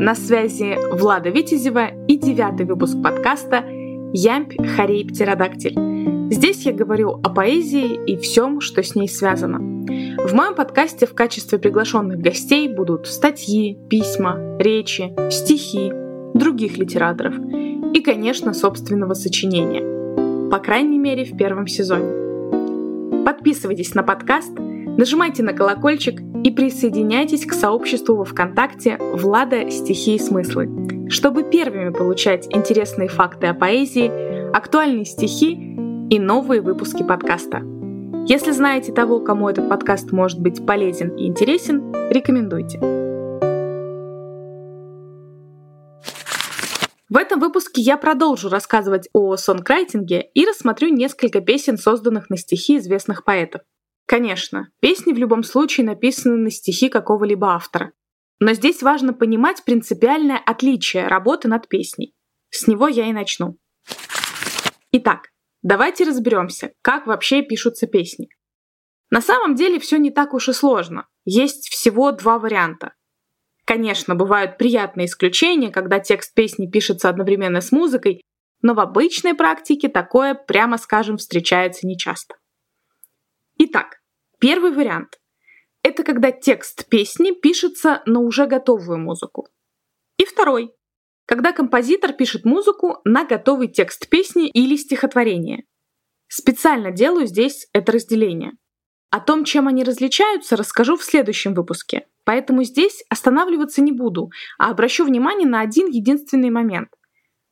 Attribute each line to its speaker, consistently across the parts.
Speaker 1: На связи Влада Витязева и девятый выпуск подкаста «Ямпь, хорей, птеродактиль». Здесь я говорю о поэзии и всем, что с ней связано. В моем подкасте в качестве приглашенных гостей будут статьи, письма, речи, стихи других литераторов и, конечно, собственного сочинения. По крайней мере, в первом сезоне. Подписывайтесь на подкаст, нажимайте на колокольчик и присоединяйтесь к сообществу во ВКонтакте «Влада. Стихи и смыслы», чтобы первыми получать интересные факты о поэзии, актуальные стихи и новые выпуски подкаста. Если знаете того, кому этот подкаст может быть полезен и интересен, рекомендуйте. В этом выпуске я продолжу рассказывать о сонграйтинге и рассмотрю несколько песен, созданных на стихи известных поэтов. Конечно, песни в любом случае написаны на стихи какого-либо автора. Но здесь важно понимать принципиальное отличие работы над песней. С него я и начну. Итак, давайте разберемся, как вообще пишутся песни. На самом деле все не так уж и сложно. Есть всего два варианта. Конечно, бывают приятные исключения, когда текст песни пишется одновременно с музыкой, но в обычной практике такое, прямо скажем, встречается нечасто. Итак, Первый вариант — это когда текст песни пишется на уже готовую музыку. И второй — когда композитор пишет музыку на готовый текст песни или стихотворения. Специально делаю здесь это разделение. О том, чем они различаются, расскажу в следующем выпуске. Поэтому здесь останавливаться не буду, а обращу внимание на один единственный момент.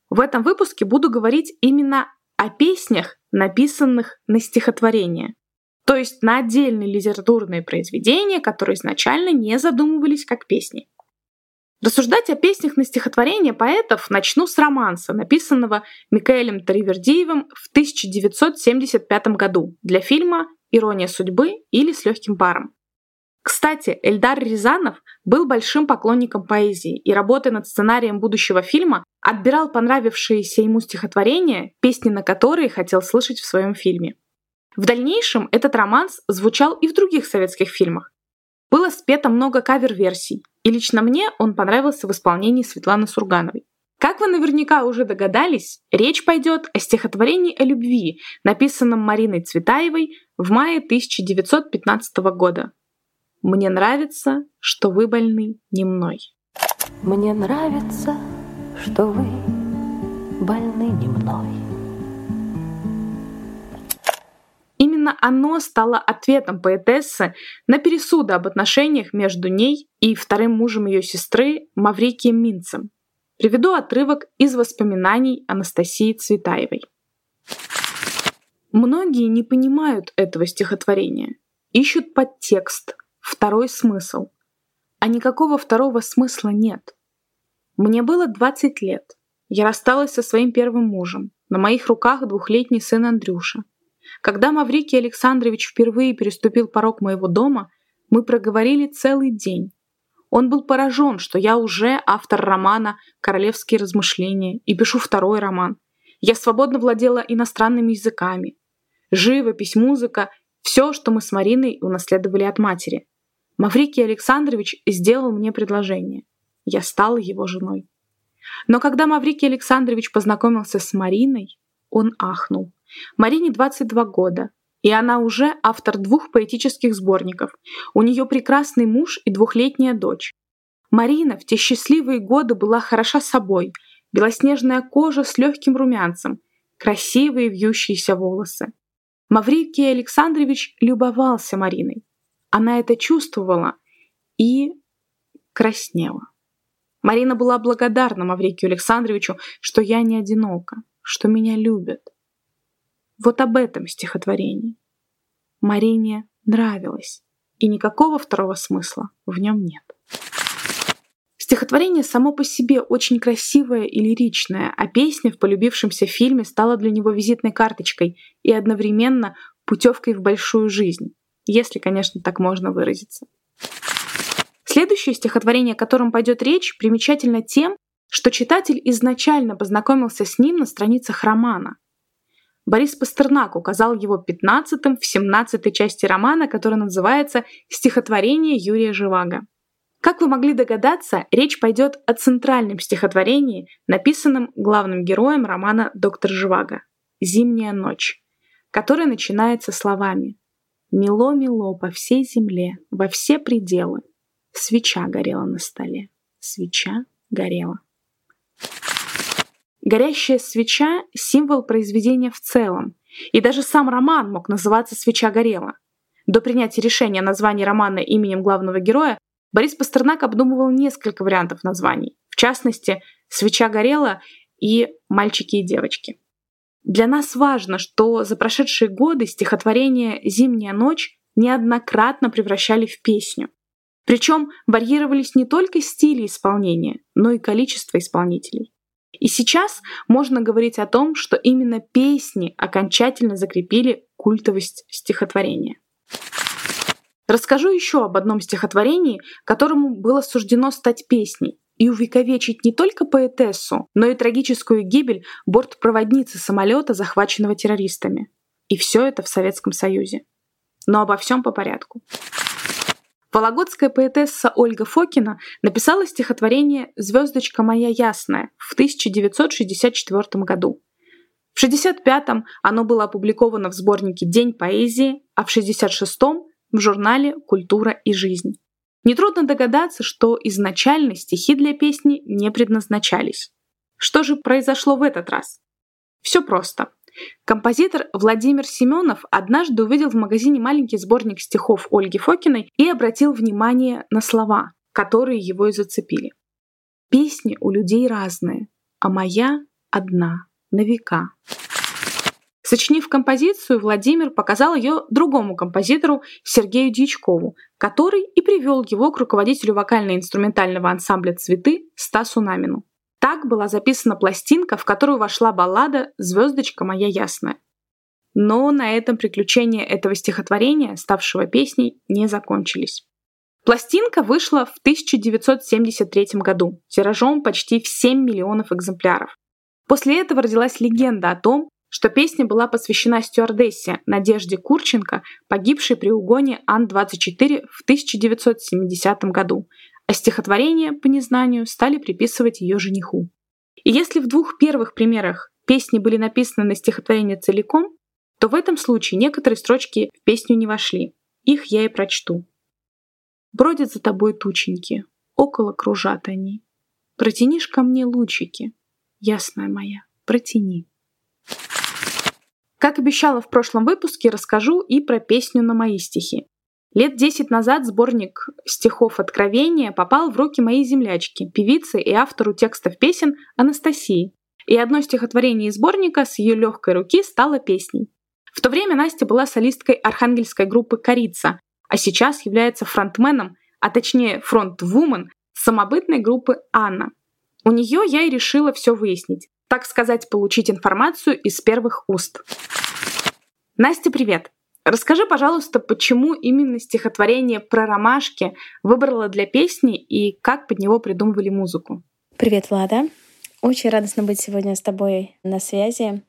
Speaker 1: В этом выпуске буду говорить именно о песнях, написанных на стихотворение то есть на отдельные литературные произведения, которые изначально не задумывались как песни. Рассуждать о песнях на стихотворение поэтов начну с романса, написанного Микаэлем Таривердиевым в 1975 году для фильма «Ирония судьбы» или «С легким паром». Кстати, Эльдар Рязанов был большим поклонником поэзии и, работая над сценарием будущего фильма, отбирал понравившиеся ему стихотворения, песни на которые хотел слышать в своем фильме. В дальнейшем этот романс звучал и в других советских фильмах. Было спето много кавер-версий, и лично мне он понравился в исполнении Светланы Сургановой. Как вы наверняка уже догадались, речь пойдет о стихотворении о любви, написанном Мариной Цветаевой в мае 1915 года. «Мне нравится, что вы больны не мной».
Speaker 2: Мне нравится, что вы больны не мной.
Speaker 1: Именно оно стало ответом поэтессы на пересуды об отношениях между ней и вторым мужем ее сестры Маврикием Минцем. Приведу отрывок из воспоминаний Анастасии Цветаевой. Многие не понимают этого стихотворения, ищут подтекст, второй смысл. А никакого второго смысла нет. Мне было 20 лет. Я рассталась со своим первым мужем. На моих руках двухлетний сын Андрюша – когда Маврикий Александрович впервые переступил порог моего дома, мы проговорили целый день. Он был поражен, что я уже автор романа «Королевские размышления» и пишу второй роман. Я свободно владела иностранными языками. Живопись, музыка – все, что мы с Мариной унаследовали от матери. Маврикий Александрович сделал мне предложение. Я стала его женой. Но когда Маврикий Александрович познакомился с Мариной, он ахнул. Марине 22 года, и она уже автор двух поэтических сборников. У нее прекрасный муж и двухлетняя дочь. Марина в те счастливые годы была хороша собой. Белоснежная кожа с легким румянцем, красивые вьющиеся волосы. Маврикий Александрович любовался Мариной. Она это чувствовала и краснела. Марина была благодарна Маврикию Александровичу, что я не одинока, что меня любят. Вот об этом стихотворении. Марине нравилось, и никакого второго смысла в нем нет. Стихотворение само по себе очень красивое и лиричное, а песня в полюбившемся фильме стала для него визитной карточкой и одновременно путевкой в большую жизнь, если, конечно, так можно выразиться. Следующее стихотворение, о котором пойдет речь, примечательно тем, что читатель изначально познакомился с ним на страницах романа, Борис Пастернак указал его пятнадцатым в семнадцатой части романа, который называется «Стихотворение Юрия Живаго». Как вы могли догадаться, речь пойдет о центральном стихотворении, написанном главным героем романа «Доктор Живаго» «Зимняя ночь», которое начинается словами «Мело-мело по всей земле, во все пределы, свеча горела на столе, свеча горела». Горящая свеча — символ произведения в целом, и даже сам роман мог называться «Свеча горела». До принятия решения о названии романа именем главного героя Борис Пастернак обдумывал несколько вариантов названий, в частности, «Свеча горела» и «Мальчики и девочки». Для нас важно, что за прошедшие годы стихотворение «Зимняя ночь» неоднократно превращали в песню. Причем варьировались не только стили исполнения, но и количество исполнителей. И сейчас можно говорить о том, что именно песни окончательно закрепили культовость стихотворения. Расскажу еще об одном стихотворении, которому было суждено стать песней и увековечить не только поэтессу, но и трагическую гибель бортпроводницы самолета, захваченного террористами. И все это в Советском Союзе. Но обо всем по порядку. Вологодская поэтесса Ольга Фокина написала стихотворение «Звездочка моя ясная» в 1964 году. В 1965 оно было опубликовано в сборнике «День поэзии», а в 1966 в журнале «Культура и жизнь». Нетрудно догадаться, что изначально стихи для песни не предназначались. Что же произошло в этот раз? Все просто. Композитор Владимир Семенов однажды увидел в магазине маленький сборник стихов Ольги Фокиной и обратил внимание на слова, которые его и зацепили. «Песни у людей разные, а моя одна, на века». Сочинив композицию, Владимир показал ее другому композитору Сергею Дьячкову, который и привел его к руководителю вокально-инструментального ансамбля «Цветы» Стасу Намину. Так была записана пластинка, в которую вошла баллада «Звездочка моя ясная». Но на этом приключения этого стихотворения, ставшего песней, не закончились. Пластинка вышла в 1973 году, тиражом почти в 7 миллионов экземпляров. После этого родилась легенда о том, что песня была посвящена стюардессе Надежде Курченко, погибшей при угоне Ан-24 в 1970 году, а стихотворение, по незнанию, стали приписывать ее жениху. И если в двух первых примерах песни были написаны на стихотворение целиком, то в этом случае некоторые строчки в песню не вошли. Их я и прочту. Бродят за тобой тученьки, около кружат они. Протянишь ко мне лучики, ясная моя, протяни. Как обещала в прошлом выпуске, расскажу и про песню на мои стихи. Лет десять назад сборник стихов «Откровения» попал в руки моей землячки, певицы и автору текстов песен Анастасии. И одно стихотворение из сборника с ее легкой руки стало песней. В то время Настя была солисткой архангельской группы «Корица», а сейчас является фронтменом, а точнее фронт-вумен самобытной группы «Анна». У нее я и решила все выяснить так сказать, получить информацию из первых уст. Настя, привет! Расскажи, пожалуйста, почему именно стихотворение про ромашки выбрала для песни и как под него придумывали музыку?
Speaker 3: Привет, Влада! Очень радостно быть сегодня с тобой на связи.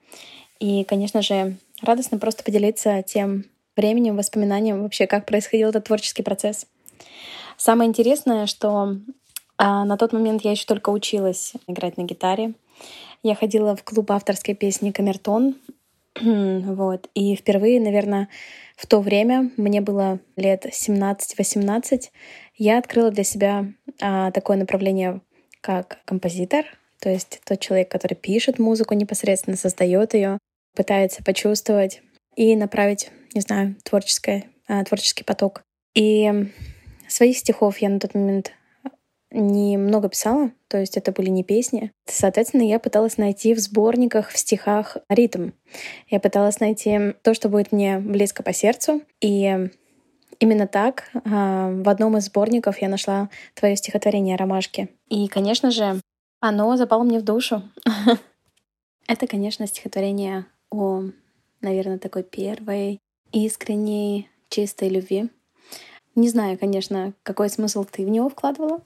Speaker 3: И, конечно же, радостно просто поделиться тем временем, воспоминанием вообще, как происходил этот творческий процесс. Самое интересное, что а, на тот момент я еще только училась играть на гитаре. Я ходила в клуб авторской песни «Камертон». Вот. И впервые, наверное, в то время, мне было лет 17-18, я открыла для себя а, такое направление, как композитор, то есть тот человек, который пишет музыку непосредственно, создает ее, пытается почувствовать и направить, не знаю, творческое, а, творческий поток. И своих стихов я на тот момент немного писала, то есть это были не песни. Соответственно, я пыталась найти в сборниках, в стихах ритм. Я пыталась найти то, что будет мне близко по сердцу. И именно так а, в одном из сборников я нашла твое стихотворение «Ромашки». И, конечно же, оно запало мне в душу. Это, конечно, стихотворение о, наверное, такой первой искренней, чистой любви, не знаю, конечно, какой смысл ты в него вкладывала,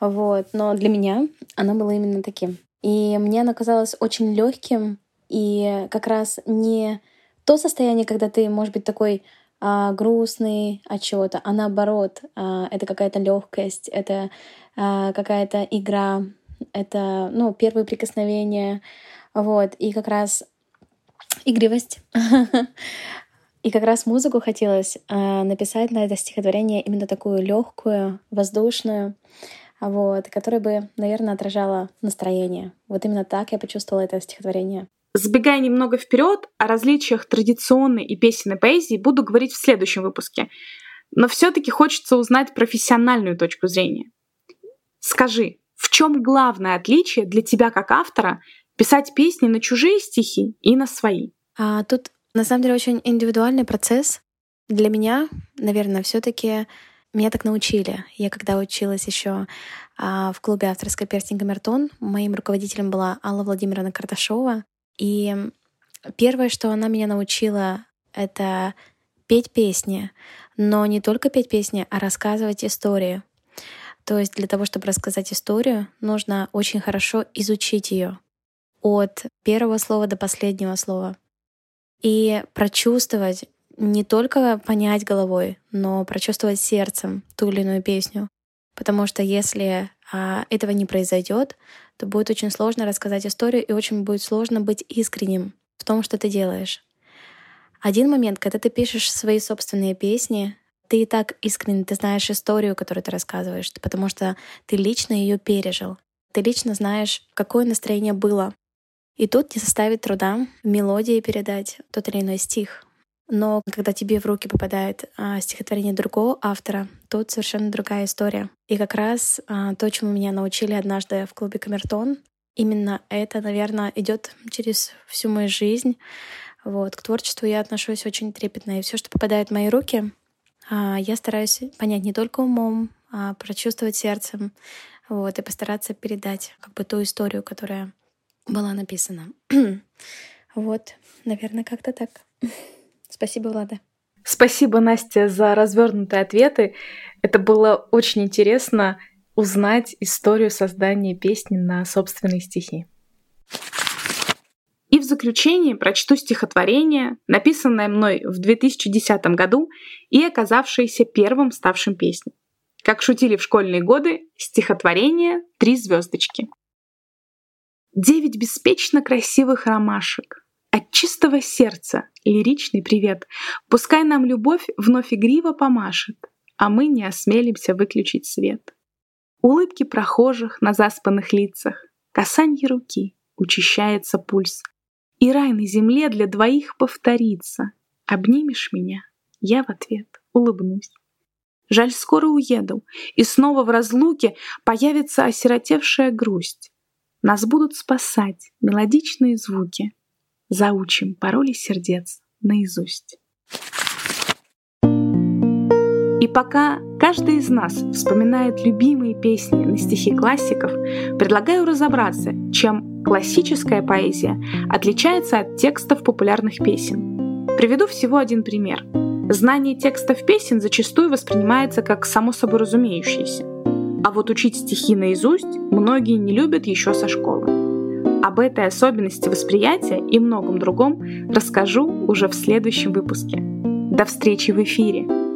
Speaker 3: вот, но для меня оно было именно таким. И мне оно казалось очень легким и как раз не то состояние, когда ты, может быть, такой а, грустный от чего-то, а наоборот, а, это какая-то легкость, это а, какая-то игра, это, ну, первые прикосновения, вот, и как раз игривость. И как раз музыку хотелось э, написать на это стихотворение именно такую легкую, воздушную, вот, которая бы, наверное, отражала настроение. Вот именно так я почувствовала это стихотворение.
Speaker 1: Сбегая немного вперед, о различиях традиционной и песенной поэзии буду говорить в следующем выпуске. Но все-таки хочется узнать профессиональную точку зрения. Скажи, в чем главное отличие для тебя как автора писать песни на чужие стихи и на свои?
Speaker 3: А, тут на самом деле очень индивидуальный процесс. Для меня, наверное, все-таки меня так научили. Я когда училась еще а, в клубе авторской песни «Гамертон», моим руководителем была Алла Владимировна Карташова. И первое, что она меня научила, это петь песни. Но не только петь песни, а рассказывать истории. То есть для того, чтобы рассказать историю, нужно очень хорошо изучить ее от первого слова до последнего слова. И прочувствовать, не только понять головой, но прочувствовать сердцем ту или иную песню. Потому что если а, этого не произойдет, то будет очень сложно рассказать историю и очень будет сложно быть искренним в том, что ты делаешь. Один момент, когда ты пишешь свои собственные песни, ты и так искренне, ты знаешь историю, которую ты рассказываешь, потому что ты лично ее пережил. Ты лично знаешь, какое настроение было и тут не составит труда мелодии передать тот или иной стих. Но когда тебе в руки попадает а, стихотворение другого автора, тут совершенно другая история. И как раз а, то, чему меня научили однажды в клубе Камертон, именно это, наверное, идет через всю мою жизнь. Вот. К творчеству я отношусь очень трепетно. И все, что попадает в мои руки, а, я стараюсь понять не только умом, а прочувствовать сердцем, вот, и постараться передать как бы ту историю, которая была написана. вот, наверное, как-то так. Спасибо, Влада.
Speaker 1: Спасибо, Настя, за развернутые ответы. Это было очень интересно узнать историю создания песни на собственные стихи. И в заключение прочту стихотворение, написанное мной в 2010 году и оказавшееся первым ставшим песней. Как шутили в школьные годы, стихотворение «Три звездочки». Девять беспечно красивых ромашек. От чистого сердца лиричный привет. Пускай нам любовь вновь игриво помашет, а мы не осмелимся выключить свет. Улыбки прохожих на заспанных лицах, касанье руки, учащается пульс. И рай на земле для двоих повторится. Обнимешь меня, я в ответ улыбнусь. Жаль, скоро уеду, и снова в разлуке появится осиротевшая грусть. Нас будут спасать мелодичные звуки. Заучим пароли сердец наизусть. И пока каждый из нас вспоминает любимые песни на стихи классиков, предлагаю разобраться, чем классическая поэзия отличается от текстов популярных песен. Приведу всего один пример. Знание текстов песен зачастую воспринимается как само собой разумеющееся. А вот учить стихи наизусть многие не любят еще со школы. Об этой особенности восприятия и многом другом расскажу уже в следующем выпуске. До встречи в эфире!